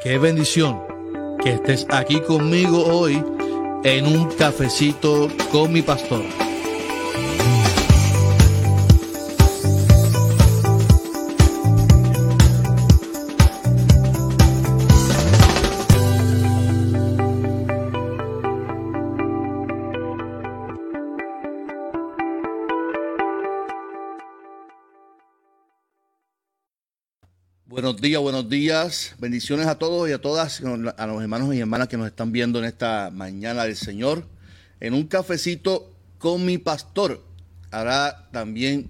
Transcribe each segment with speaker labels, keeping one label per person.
Speaker 1: Qué bendición que estés aquí conmigo hoy en un cafecito con mi pastor. Buenos días, buenos días. Bendiciones a todos y a todas, a los hermanos y hermanas que nos están viendo en esta mañana del Señor. En un cafecito con mi pastor. Ahora también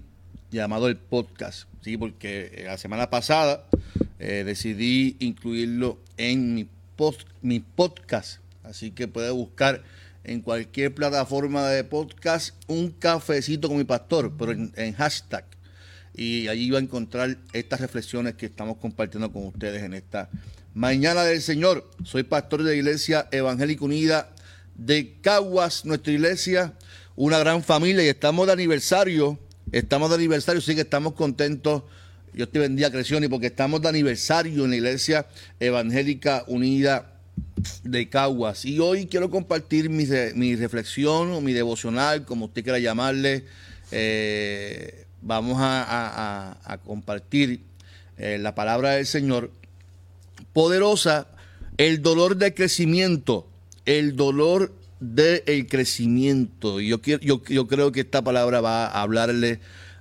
Speaker 1: llamado el podcast, ¿sí? porque la semana pasada eh, decidí incluirlo en mi, mi podcast. Así que puede buscar en cualquier plataforma de podcast un cafecito con mi pastor, pero en hashtag y allí va a encontrar estas reflexiones que estamos compartiendo con ustedes en esta mañana del Señor. Soy pastor de la Iglesia Evangélica Unida de Caguas, nuestra iglesia, una gran familia y estamos de aniversario, estamos de aniversario, sí que estamos contentos. Yo te bendiga, y porque estamos de aniversario en la Iglesia Evangélica Unida de Caguas. Y hoy quiero compartir mi, mi reflexión o mi devocional, como usted quiera llamarle, eh, vamos a, compartir eh, la palabra del Señor poderosa, el dolor de crecimiento, el dolor del crecimiento. Yo, yo, yo creo que esta palabra va a hablarle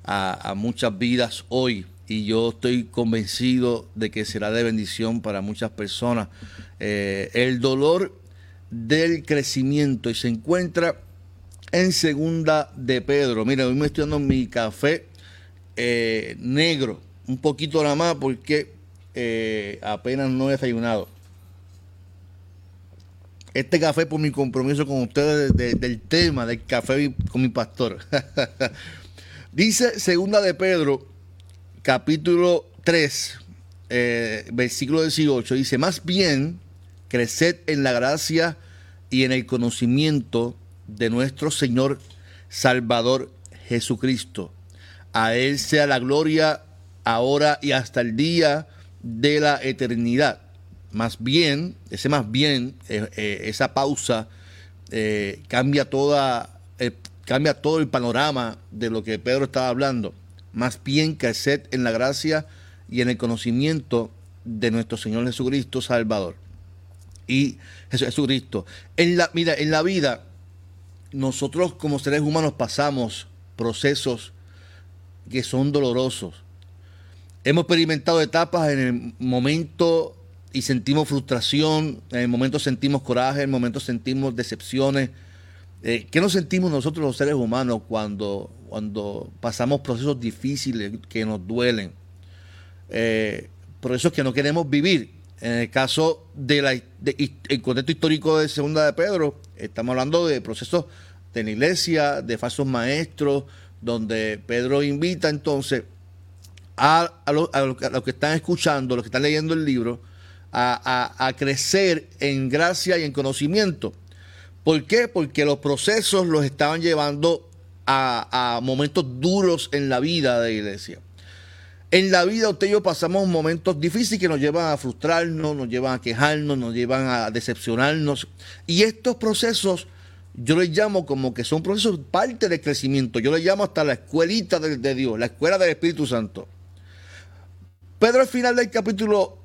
Speaker 1: a, muchas vidas hoy y yo estoy convencido de que será de bendición para muchas personas. Eh, el dolor del crecimiento y se encuentra en segunda de Pedro. Mira, hoy me estoy dando mi café eh, negro, un poquito nada más porque eh, apenas no he desayunado. Este café por mi compromiso con ustedes del tema del café con mi pastor. Dice segunda de Pedro, capítulo 3, eh, versículo 18, dice, más bien creced en la gracia y en el conocimiento nuestro Señor Salvador Jesucristo. A Él sea la gloria ahora y hasta el día de la eternidad. Más bien, ese más bien, eh, eh, esa pausa eh, cambia toda, cambia todo el panorama de lo que Pedro estaba hablando. Más bien sed en la gracia y en el conocimiento de nuestro Señor Jesucristo Salvador. Y Jesucristo. En la, mira, en la vida, nosotros como seres humanos pasamos procesos que son dolorosos. Hemos experimentado etapas en el momento y sentimos frustración, en el momento sentimos coraje, en el momento sentimos decepciones. Eh, ¿Qué nos sentimos nosotros los seres humanos cuando, cuando pasamos procesos difíciles que nos duelen? Eh, procesos que no queremos vivir. En el caso del de, contexto histórico de Segunda de Pedro, estamos hablando de procesos de la iglesia, de falsos maestros, donde Pedro invita entonces a, los, que están escuchando, a los que están leyendo el libro, a, crecer en gracia y en conocimiento. ¿Por qué? Porque los procesos los estaban llevando a, momentos duros en la vida de la iglesia. En la vida usted y yo pasamos momentos difíciles que nos llevan a frustrarnos, nos llevan a quejarnos, nos llevan a decepcionarnos. Y estos procesos yo les llamo como que son procesos parte del crecimiento. Yo les llamo hasta la escuelita de, Dios, la escuela del Espíritu Santo. Pedro al final del capítulo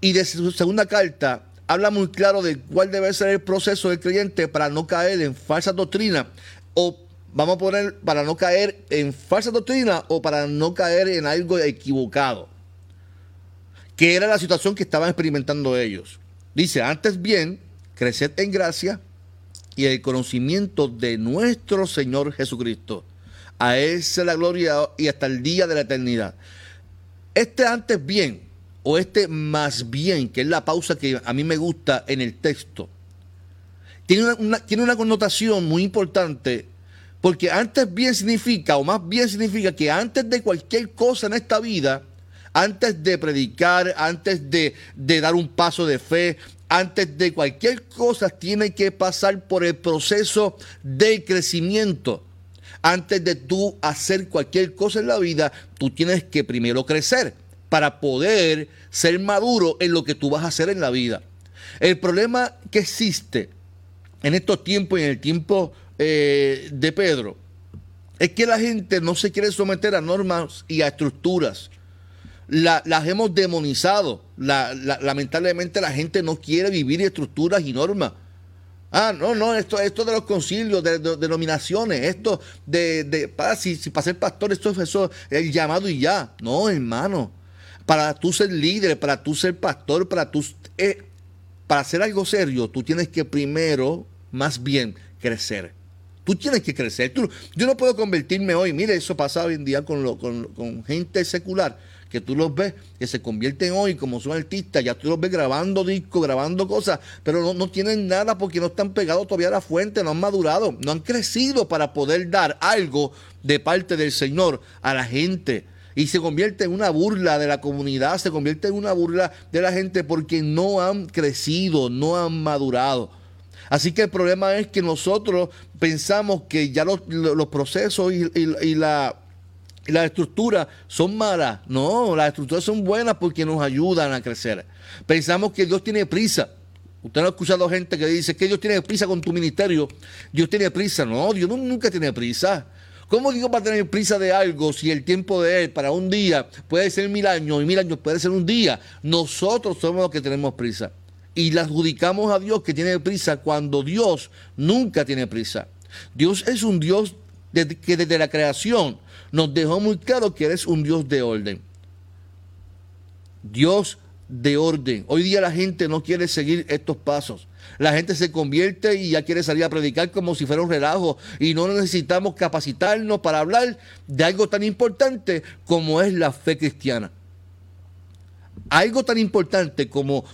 Speaker 1: y de su segunda carta habla muy claro de cuál debe ser el proceso del creyente para no caer en falsa doctrina o vamos a poner para no caer en falsa doctrina o para no caer en algo equivocado. Que era la situación que estaban experimentando ellos. Dice, antes bien, creced en gracia y el conocimiento de nuestro Señor Jesucristo. A Él sea la gloria y hasta el día de la eternidad. Este antes bien, o este más bien, que es la pausa que a mí me gusta en el texto, tiene una, tiene una connotación muy importante, porque antes bien significa, o más bien significa que antes de cualquier cosa en esta vida, antes de predicar, antes de, dar un paso de fe, antes de cualquier cosa tiene que pasar por el proceso de crecimiento. Antes de tú hacer cualquier cosa en la vida, tú tienes que primero crecer. para poder ser maduro en lo que tú vas a hacer en la vida. El problema que existe en estos tiempos y en el tiempo eh, de Pedro es que la gente no se quiere someter a normas y a estructuras. las hemos demonizado. lamentablemente la gente no quiere vivir estructuras y normas. Ah, no, no, esto, esto de los concilios, de, denominaciones, esto de, para, si, para ser pastor, esto es eso, el llamado y ya. No, hermano. Para tú ser líder, para tú ser pastor, para tú, eh, para hacer algo serio, tú tienes que primero, más bien, crecer. Tú tienes que crecer. Tú, yo no puedo convertirme hoy. Mire, eso pasa hoy en día con, lo, con, gente secular que tú los ves, que se convierten hoy como son artistas, ya tú los ves grabando discos, grabando cosas, pero no, tienen nada porque no están pegados todavía a la fuente, no han madurado, no han crecido para poder dar algo de parte del Señor a la gente. Y se convierte en una burla de la comunidad, se convierte en una burla de la gente porque no han crecido, no han madurado. Así que el problema es que nosotros pensamos que ya los, procesos y la las estructuras son malas. No, las estructuras son buenas porque nos ayudan a crecer. Pensamos que Dios tiene prisa. Usted no ha escuchado gente que dice que Dios tiene prisa con tu ministerio. Dios tiene prisa. No, Dios nunca tiene prisa. ¿Cómo Dios va a tener prisa de algo si el tiempo de Él para un día puede ser mil años y mil años puede ser un día? Nosotros somos los que tenemos prisa. Y le adjudicamos a Dios que tiene prisa cuando Dios nunca tiene prisa. Dios es un Dios que desde la creación nos dejó muy claro que eres un Dios de orden. Dios de orden. Hoy día la gente no quiere seguir estos pasos. La gente se convierte y ya quiere salir a predicar como si fuera un relajo. Y no necesitamos capacitarnos para hablar de algo tan importante como es la fe cristiana. Algo tan importante como,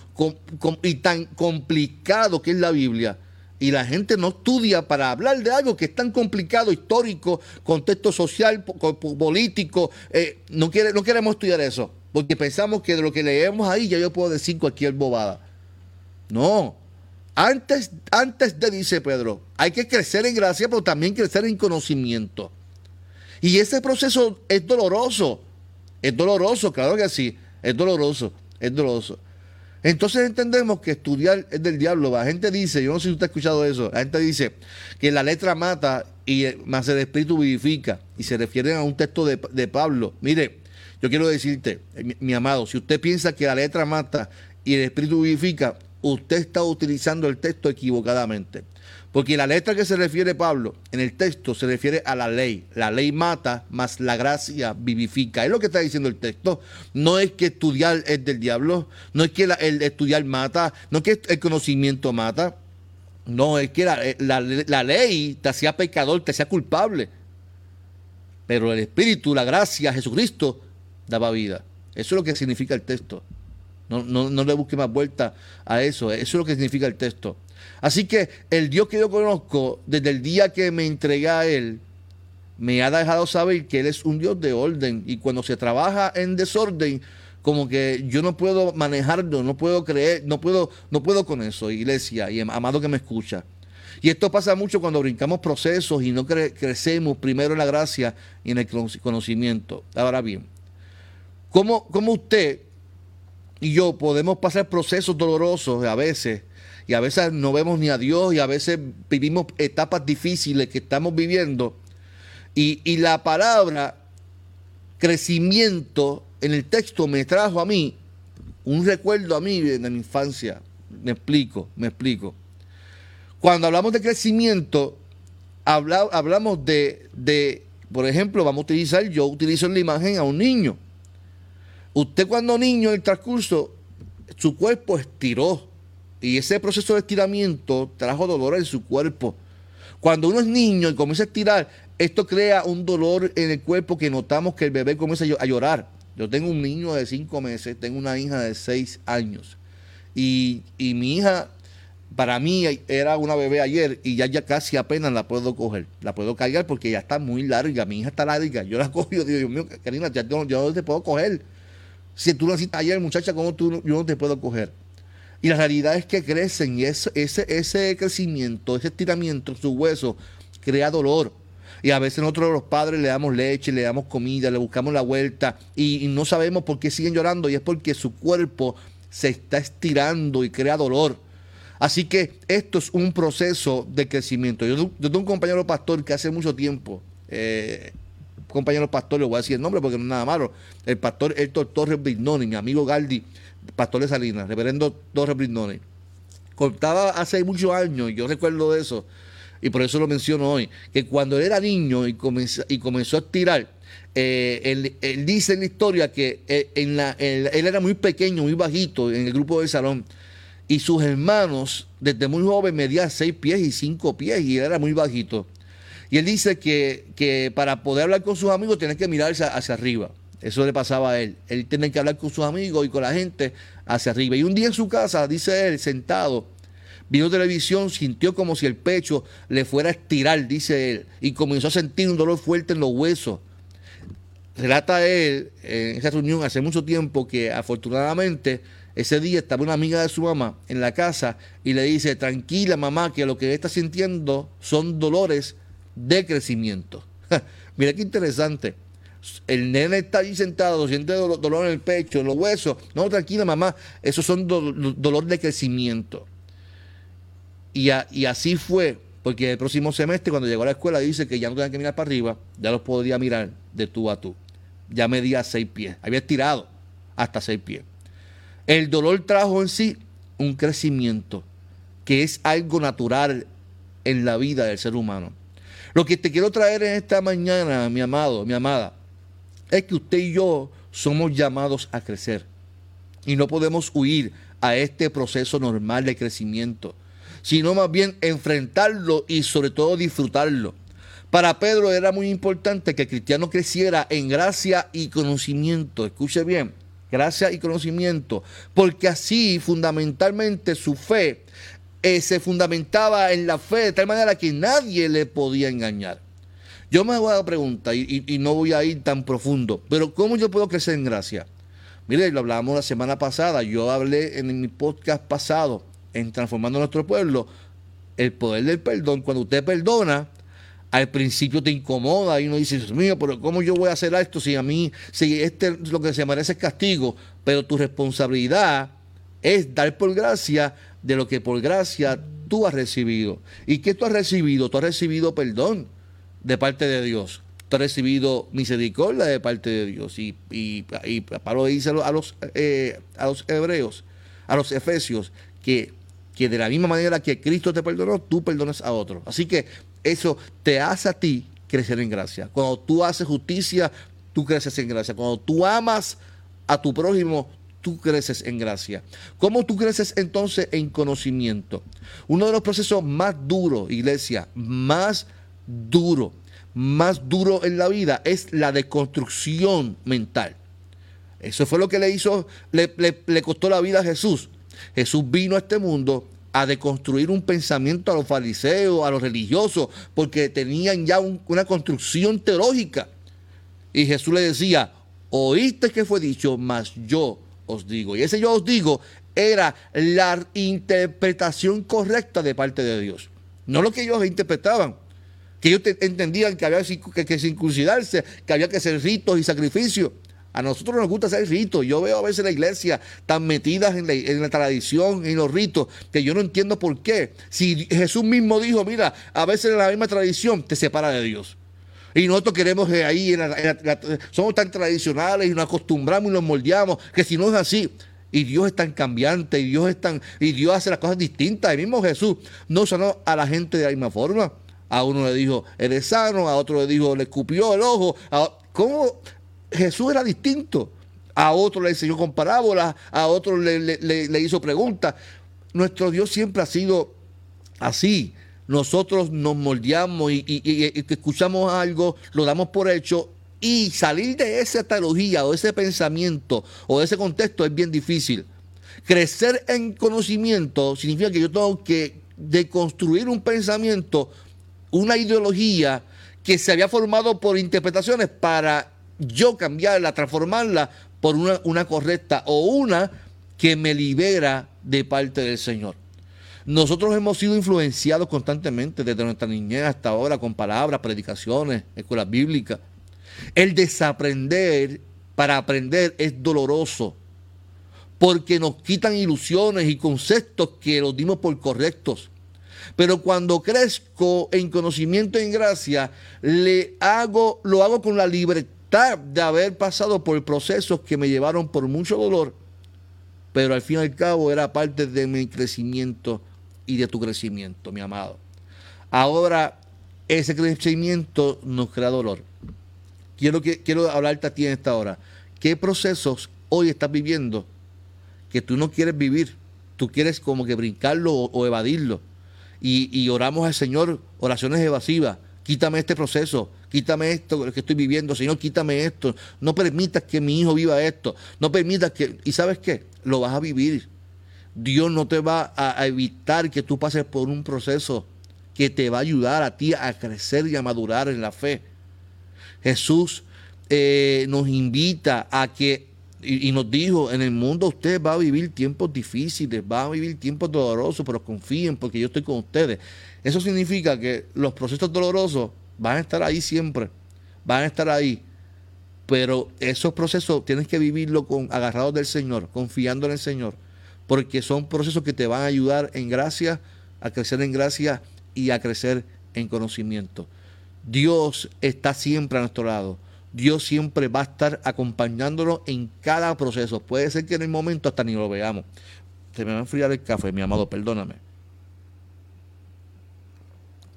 Speaker 1: y tan complicado que es la Biblia y la gente no estudia para hablar de algo que es tan complicado, histórico, contexto social, político. Eh, no, queremos estudiar eso, porque pensamos que de lo que leemos ahí ya yo puedo decir cualquier bobada. No. Antes, antes de, dice Pedro, hay que crecer en gracia, pero también crecer en conocimiento. Y ese proceso es doloroso. Es doloroso, claro que sí. Es doloroso. Es doloroso. Entonces entendemos que estudiar es del diablo. La gente dice, yo no sé si usted ha escuchado eso, la gente dice que la letra mata y más el espíritu vivifica. Y se refieren a un texto de, Pablo. Mire, yo quiero decirte, mi amado, si usted piensa que la letra mata y el espíritu vivifica, usted está utilizando el texto equivocadamente. Porque la letra que se refiere Pablo en el texto se refiere a la ley. La ley mata, más la gracia vivifica. Es lo que está diciendo el texto. No es que estudiar es del diablo, no es que el estudiar mata, no es que el conocimiento mata. No, es que la, la ley te hacía pecador, te hacía culpable. Pero el Espíritu, la gracia, Jesucristo, daba vida. Eso es lo que significa el texto. No, no, no le busque más vuelta a eso. Eso es lo que significa el texto. Así que el Dios que yo conozco, desde el día que me entregué a Él, me ha dejado saber que Él es un Dios de orden. Y cuando se trabaja en desorden, como que yo no puedo manejarlo, no puedo creer, no puedo, no puedo con eso, iglesia y amado que me escucha. Y esto pasa mucho cuando brincamos procesos y no crecemos primero en la gracia y en el conocimiento. Ahora bien, ¿cómo, ¿cómo usted y yo podemos pasar procesos dolorosos a veces y a veces no vemos ni a Dios y a veces vivimos etapas difíciles que estamos viviendo. Y, la palabra crecimiento en el texto me trajo a mí un recuerdo a mí de mi infancia. Me explico, me explico. Cuando hablamos de crecimiento, hablamos de, de, por ejemplo, vamos a utilizar, yo utilizo en la imagen a un niño. Usted cuando niño en el transcurso, su cuerpo estiró, y ese proceso de estiramiento trajo dolor en su cuerpo. Cuando uno es niño y comienza a estirar, esto crea un dolor en el cuerpo que notamos que el bebé comienza a llorar. Yo tengo un niño de cinco meses, tengo una hija de seis años. Y, mi hija, para mí, era una bebé ayer y ya, ya casi apenas la puedo coger. La puedo cargar porque ya está muy larga. Mi hija está larga. Yo la cojo y digo, Dios mío, Karina, ya yo, no te puedo coger. Si tú naciste ayer, muchacha, ¿cómo tú, yo no te puedo coger? Y la realidad es que crecen y ese, ese crecimiento, ese estiramiento en su hueso crea dolor. Y a veces nosotros los padres le damos leche, le damos comida, le buscamos la vuelta y, no sabemos por qué siguen llorando y es porque su cuerpo se está estirando y crea dolor. Así que esto es un proceso de crecimiento. Yo, tengo un compañero pastor que hace mucho tiempo, eh, compañero pastor, voy a decir el nombre porque no es nada malo, el pastor Héctor Torres Brignoni, mi amigo Galdi, pastor de Salinas, reverendo Torres Brignoni. Contaba hace muchos años, yo recuerdo de eso, y por eso lo menciono hoy, que cuando él era niño y comenzó, y comenzó a estirar, eh, él, dice en la historia que eh, en la, él, era muy pequeño, muy bajito en el grupo del salón, y sus hermanos, desde muy joven, medían seis pies y cinco pies, y él era muy bajito. Y él dice que, que para poder hablar con sus amigos tenía que mirarse hacia arriba. Eso le pasaba a él. Él tenía que hablar con sus amigos y con la gente hacia arriba. Y un día en su casa, dice él, sentado, Vino televisión, sintió como si el pecho le fuera a estirar, dice él, y comenzó a sentir un dolor fuerte en los huesos. Relata él en esa reunión hace mucho tiempo que afortunadamente ese día estaba una amiga de su mamá en la casa y le dice, tranquila mamá, que lo que está sintiendo son dolores de crecimiento. Mira qué interesante. El nene está allí sentado, siente dolor en el pecho, en los huesos. No, tranquila mamá, esos son dolores de crecimiento. Y, así fue, porque el próximo semestre, cuando llegó a la escuela, dice que ya no tenía que mirar para arriba, ya los podía mirar de tú a tú. Ya medía seis pies, había estirado hasta seis pies. El dolor trajo en sí un crecimiento, que es algo natural en la vida del ser humano. Lo que te quiero traer en esta mañana, mi amado, mi amada, es que usted y yo somos llamados a crecer y no podemos huir a este proceso normal de crecimiento sino más bien enfrentarlo y sobre todo disfrutarlo. Para Pedro era muy importante que el cristiano creciera en gracia y conocimiento. Escuche bien, gracia y conocimiento, porque así fundamentalmente su fe eh, se fundamentaba en la fe de tal manera que nadie le podía engañar. Yo me hago la pregunta y, no voy a ir tan profundo, pero ¿cómo yo puedo crecer en gracia? Mire, lo hablábamos la semana pasada, yo hablé en mi podcast pasado en transformando nuestro pueblo, el poder del perdón, cuando usted perdona, al principio te incomoda y uno dice, Dios mío, pero ¿cómo yo voy a hacer esto si a mí, si este es lo que se merece es castigo? Pero tu responsabilidad es dar por gracia de lo que por gracia tú has recibido. ¿Y qué tú has recibido? Tú has recibido perdón de parte de Dios. Tú has recibido misericordia de parte de Dios. Y, y, y Pablo dice a los, eh, a los hebreos, a los efesios, que que de la misma manera que Cristo te perdonó, tú perdonas a otro. Así que eso te hace a ti crecer en gracia. Cuando tú haces justicia, tú creces en gracia. Cuando tú amas a tu prójimo, tú creces en gracia. ¿Cómo tú creces entonces en conocimiento? Uno de los procesos más duros, iglesia, más duro, más duro en la vida es la deconstrucción mental. Eso fue lo que le hizo, le, costó la vida a Jesús. Jesús vino a este mundo a deconstruir un pensamiento a los fariseos, a los religiosos, porque tenían ya una construcción teológica. Y Jesús le decía, oíste que fue dicho, mas yo os digo. Y ese yo os digo era la interpretación correcta de parte de Dios. No lo que ellos interpretaban, que ellos entendían que había que, que circuncidarse, que había que hacer ritos y sacrificios. A nosotros nos gusta hacer ritos. Yo veo a veces la iglesia tan metidas en la, tradición, en los ritos, que yo no entiendo por qué. Si Jesús mismo dijo, mira, a veces en la misma tradición te separa de Dios. Y nosotros queremos que ahí, somos tan tradicionales y nos acostumbramos y nos moldeamos, que si no es así, y Dios es tan cambiante, y Dios es tan, y Dios hace las cosas distintas. El mismo Jesús no sanó a la gente de la misma forma. A uno le dijo, eres sano, a otro le dijo, le escupió el ojo. ¿Cómo Jesús era distinto. A otro le enseñó con parábolas, a otro le, hizo preguntas. Nuestro Dios siempre ha sido así. Nosotros nos moldeamos y, y, escuchamos algo, lo damos por hecho y salir de esa teología o ese pensamiento o ese contexto es bien difícil. Crecer en conocimiento significa que yo tengo que deconstruir un pensamiento, una ideología que se había formado por interpretaciones para yo cambiarla, transformarla por una, una correcta o una que me libera de parte del Señor. Nosotros hemos sido influenciados constantemente desde nuestra niñez hasta ahora con palabras, predicaciones, escuelas bíblicas. El desaprender para aprender es doloroso porque nos quitan ilusiones y conceptos que los dimos por correctos. Pero cuando crezco en conocimiento y en gracia, le hago, lo hago con la libertad de haber pasado por procesos que me llevaron por mucho dolor, pero al fin y al cabo era parte de mi crecimiento y de tu crecimiento, mi amado. Ahora ese crecimiento nos crea dolor. Quiero, que, quiero hablarte a ti en esta hora. ¿Qué procesos hoy estás viviendo que tú no quieres vivir? Tú quieres como que brincarlo o, evadirlo. Y, y, oramos al Señor oraciones evasivas. Quítame este proceso, quítame esto que estoy viviendo, Señor, quítame esto. No permitas que mi hijo viva esto. No permitas que... ¿Y sabes qué? Lo vas a vivir. Dios no te va a evitar que tú pases por un proceso que te va a ayudar a ti a crecer y a madurar en la fe. Jesús eh, nos invita a que, y, nos dijo, en el mundo usted va a vivir tiempos difíciles, va a vivir tiempos dolorosos, pero confíen porque yo estoy con ustedes. Eso significa que los procesos dolorosos van a estar ahí siempre, van a estar ahí. Pero esos procesos tienes que vivirlo con agarrados del Señor, confiando en el Señor, porque son procesos que te van a ayudar en gracia, a crecer en gracia y a crecer en conocimiento. Dios está siempre a nuestro lado. Dios siempre va a estar acompañándonos en cada proceso. Puede ser que en el momento hasta ni lo veamos. Se me va a enfriar el café, mi amado, perdóname.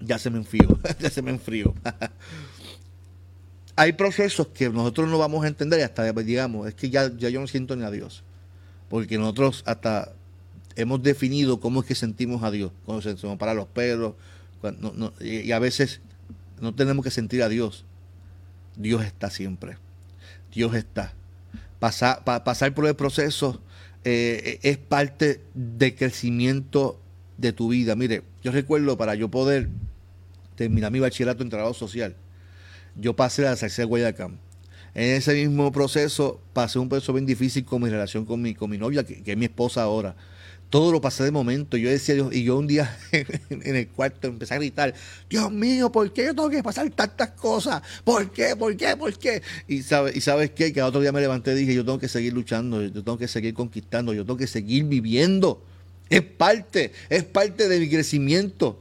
Speaker 1: Ya se me enfrió, ya se me enfrió. Hay procesos que nosotros no vamos a entender y hasta digamos, es que ya yo no siento ni a Dios. Porque nosotros hasta hemos definido cómo es que sentimos a Dios. Cuando sentimos para los perros. y a veces no tenemos que sentir a Dios. Dios está siempre. Dios está. Pasar, por el proceso eh, es parte del crecimiento de tu vida. Mire, yo recuerdo para yo poder terminar mi bachillerato en trabajo social, yo pasé a la de Guayacán. En ese mismo proceso pasé un proceso bien difícil con mi relación con mi, con mi novia, que es mi esposa ahora todo lo pasé de momento. Yo decía, Dios, y yo un día en el cuarto empecé a gritar, Dios mío, ¿por qué yo tengo que pasar tantas cosas? ¿Por qué? ¿Por qué? ¿Por qué? Y, sabe, y sabes qué, que al otro día me levanté y dije, yo tengo que seguir luchando, yo tengo que seguir conquistando, yo tengo que seguir viviendo. Es parte, es parte de mi crecimiento.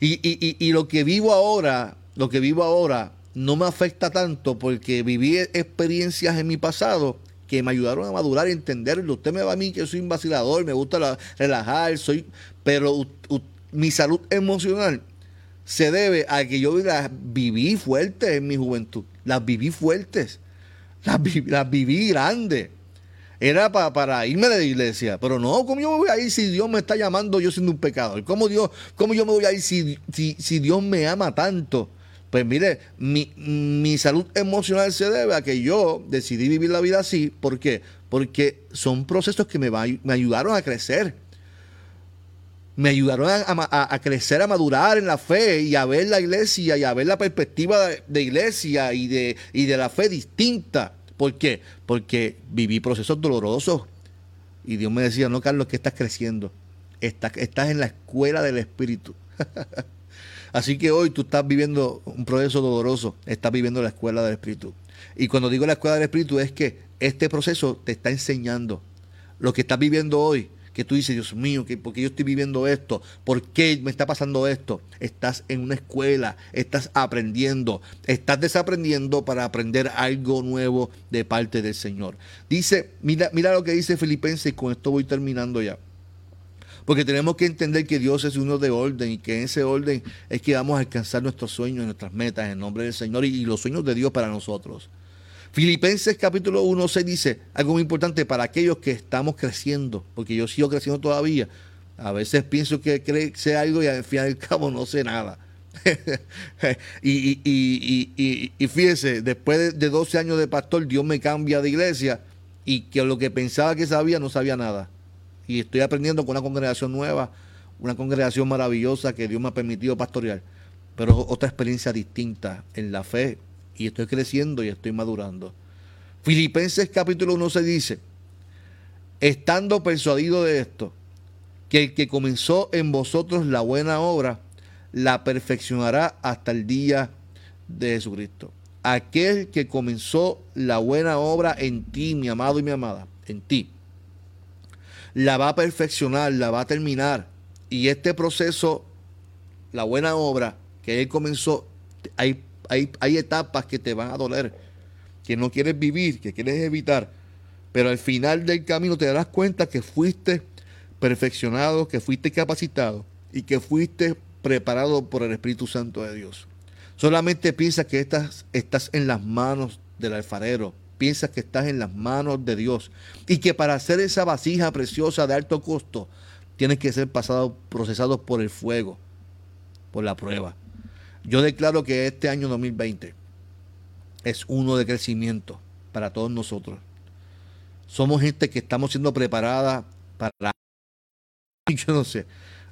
Speaker 1: Y, y, y lo que vivo ahora, lo que vivo ahora, no me afecta tanto porque viví experiencias en mi pasado que me ayudaron a madurar y entenderlo. Usted me va a mí que soy un vacilador, me gusta relajar, soy, pero mi salud emocional se debe a que yo las viví fuertes en mi juventud. Las viví fuertes. Las, viví grandes. Era para irme de la iglesia. Pero no, ¿cómo yo me voy a ir si Dios me está llamando yo siendo un pecador? ¿Cómo, Dios, cómo yo me voy a ir si, si Dios me ama tanto? Pues mire, mi, salud emocional se debe a que yo decidí vivir la vida así. ¿Por qué? Porque son procesos que me, me ayudaron a crecer. Me ayudaron a, crecer, a madurar en la fe y a ver la iglesia y a ver la perspectiva de, iglesia y de, y de la fe distinta. ¿Por qué? Porque viví procesos dolorosos. Y Dios me decía, no, Carlos, que estás creciendo. Estás, estás en la escuela del Espíritu. Así que hoy tú estás viviendo un proceso doloroso, estás viviendo la escuela del Espíritu. Y cuando digo la escuela del Espíritu es que este proceso te está enseñando lo que estás viviendo hoy, que tú dices, Dios mío, ¿por qué yo estoy viviendo esto? ¿Por qué me está pasando esto? Estás en una escuela, estás aprendiendo, estás desaprendiendo para aprender algo nuevo de parte del Señor. Dice, mira, mira lo que dice Filipenses, y con esto voy terminando ya. Porque tenemos que entender que Dios es uno de orden y que en ese orden es que vamos a alcanzar nuestros sueños, nuestras metas en nombre del Señor y, los sueños de Dios para nosotros. Filipenses capítulo 1 se dice algo muy importante para aquellos que estamos creciendo, porque yo sigo creciendo todavía. A veces pienso que sé algo y al fin y al cabo no sé nada. y, y, y, fíjese, después de 12 años de pastor, Dios me cambia de iglesia y que lo que pensaba que sabía no sabía nada y estoy aprendiendo con una congregación nueva, una congregación maravillosa que Dios me ha permitido pastorear, pero otra experiencia distinta en la fe y estoy creciendo y estoy madurando. Filipenses capítulo 1 se dice, estando persuadido de esto, que el que comenzó en vosotros la buena obra, la perfeccionará hasta el día de Jesucristo. Aquel que comenzó la buena obra en ti, mi amado y mi amada, en ti, la va a perfeccionar, la va a terminar. Y este proceso, la buena obra que él comenzó, hay, hay, hay etapas que te van a doler, que no quieres vivir, que quieres evitar. Pero al final del camino te darás cuenta que fuiste perfeccionado, que fuiste capacitado y que fuiste preparado por el Espíritu Santo de Dios. Solamente piensa que estás, estás en las manos del alfarero, piensas que estás en las manos de Dios y que para hacer esa vasija preciosa de alto costo tienes que ser pasado, procesado por el fuego, por la prueba. Yo declaro que este año 2020 es uno de crecimiento para todos nosotros. Somos gente que estamos siendo preparada para yo no sé,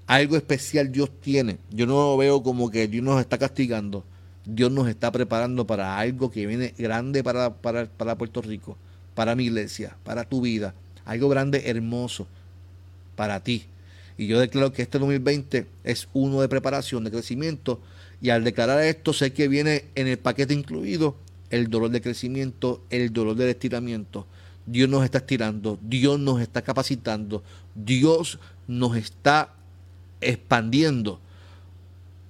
Speaker 1: algo especial Dios tiene. Yo no lo veo como que Dios nos está castigando. Dios nos está preparando para algo que viene grande para, para, para Puerto Rico, para mi iglesia, para tu vida. Algo grande, hermoso para ti. Y yo declaro que este 2020 es uno de preparación, de crecimiento. Y al declarar esto, sé que viene en el paquete incluido el dolor de crecimiento, el dolor del estiramiento. Dios nos está estirando, Dios nos está capacitando, Dios nos está expandiendo,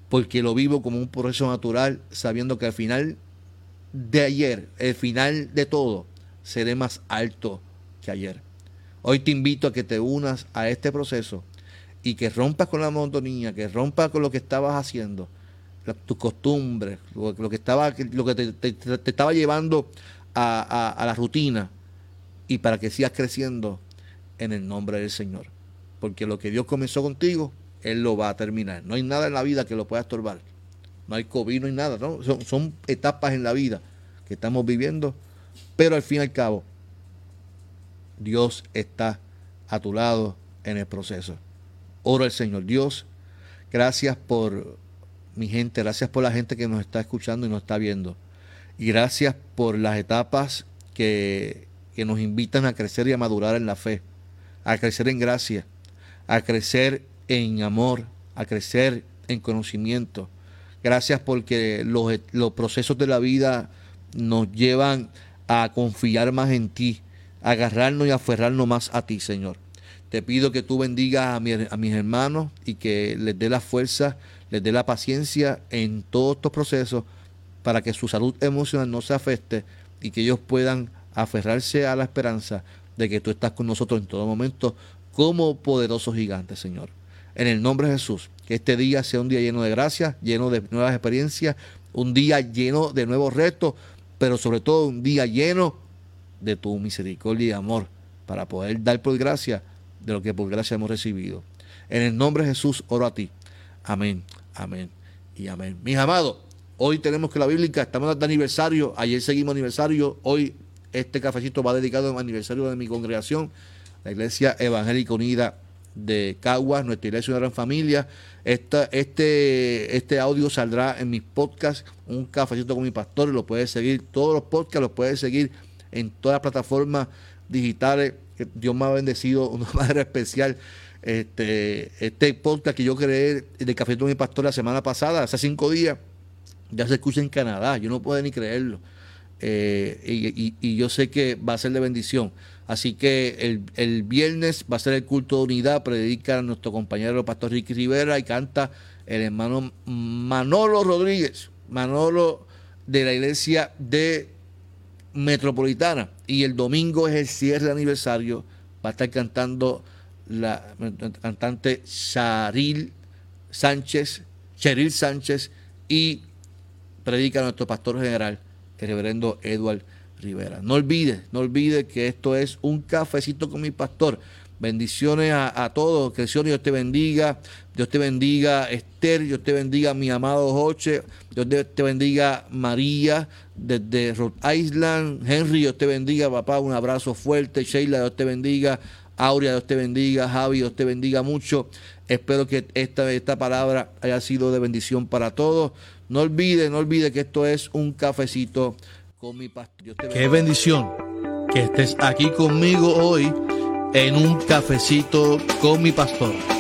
Speaker 1: porque lo vivo como un proceso natural, sabiendo que al final de ayer, el final de todo, seré más alto que ayer. Hoy te invito a que te unas a este proceso y que rompas con la monotonía, que rompas con lo que estabas haciendo, tus costumbres, lo, que, estaba, lo que te, estaba llevando a la rutina, y para que sigas creciendo en el nombre del Señor. Porque lo que Dios comenzó contigo, Él lo va a terminar. No hay nada en la vida que lo pueda estorbar. No hay COVID, no hay nada. son etapas en la vida que estamos viviendo, pero al fin y al cabo, Dios está a tu lado en el proceso. Oro al Señor. Dios, gracias por mi gente, gracias por la gente que nos está escuchando y nos está viendo. Y gracias por las etapas que, que nos invitan a crecer y a madurar en la fe, a crecer en gracia, a crecer en amor, a crecer en conocimiento. Gracias porque los, los procesos de la vida nos llevan a confiar más en ti, a agarrarnos y aferrarnos más a ti, Señor. Te pido que tú bendigas a, a mis hermanos y que les dé la fuerza, les dé la paciencia en todos estos procesos para que su salud emocional no se afecte y que ellos puedan aferrarse a la esperanza de que tú estás con nosotros en todo momento como poderoso gigante, Señor. En el nombre de Jesús, que este día sea un día lleno de gracia, lleno de nuevas experiencias, un día lleno de nuevos retos, pero sobre todo un día lleno de tu misericordia y amor para poder dar por gracia de lo que por gracia hemos recibido. En el nombre de Jesús oro a ti. Amén, amén y amén. Mis amados, hoy tenemos que la bíblica, estamos de aniversario, ayer seguimos aniversario, hoy este cafecito va dedicado al aniversario de mi congregación, la Iglesia Evangélica Unida de Caguas, nuestra iglesia de gran familia. este, este audio saldrá en mis podcasts, un cafecito con mi pastor, lo puedes seguir, todos los podcasts los puedes seguir en todas las plataformas digitales. Dios me ha bendecido una manera especial. Este, este podcast que yo creé de Cafecito con mi pastor la semana pasada, hace cinco días, ya se escucha en Canadá. Yo no puedo ni creerlo. Eh, y, yo sé que va a ser de bendición. Así que el, viernes va a ser el culto de unidad, predica nuestro compañero Pastor Ricky Rivera y canta el hermano Manolo Rodríguez, Manolo de la iglesia de Metropolitana. Y el domingo es el cierre de aniversario, va a estar cantando la cantante Charil Sánchez, Cheryl Sánchez y predica nuestro pastor general el reverendo Edward Rivera. No olvide, no olvide que esto es un cafecito con mi pastor. Bendiciones a, todos, que el Señor Dios te bendiga, Dios te bendiga Esther, Dios te bendiga mi amado Joche, Dios te bendiga María desde Rhode Island, Henry, Dios te bendiga papá, un abrazo fuerte, Sheila, Dios te bendiga, Aurea, Dios te bendiga, Javi, Dios te bendiga mucho. Espero que esta, esta palabra haya sido de bendición para todos. No olvide, no olvide que esto es un cafecito con mi pastor. Qué bendición que estés aquí conmigo hoy en un cafecito con mi pastor.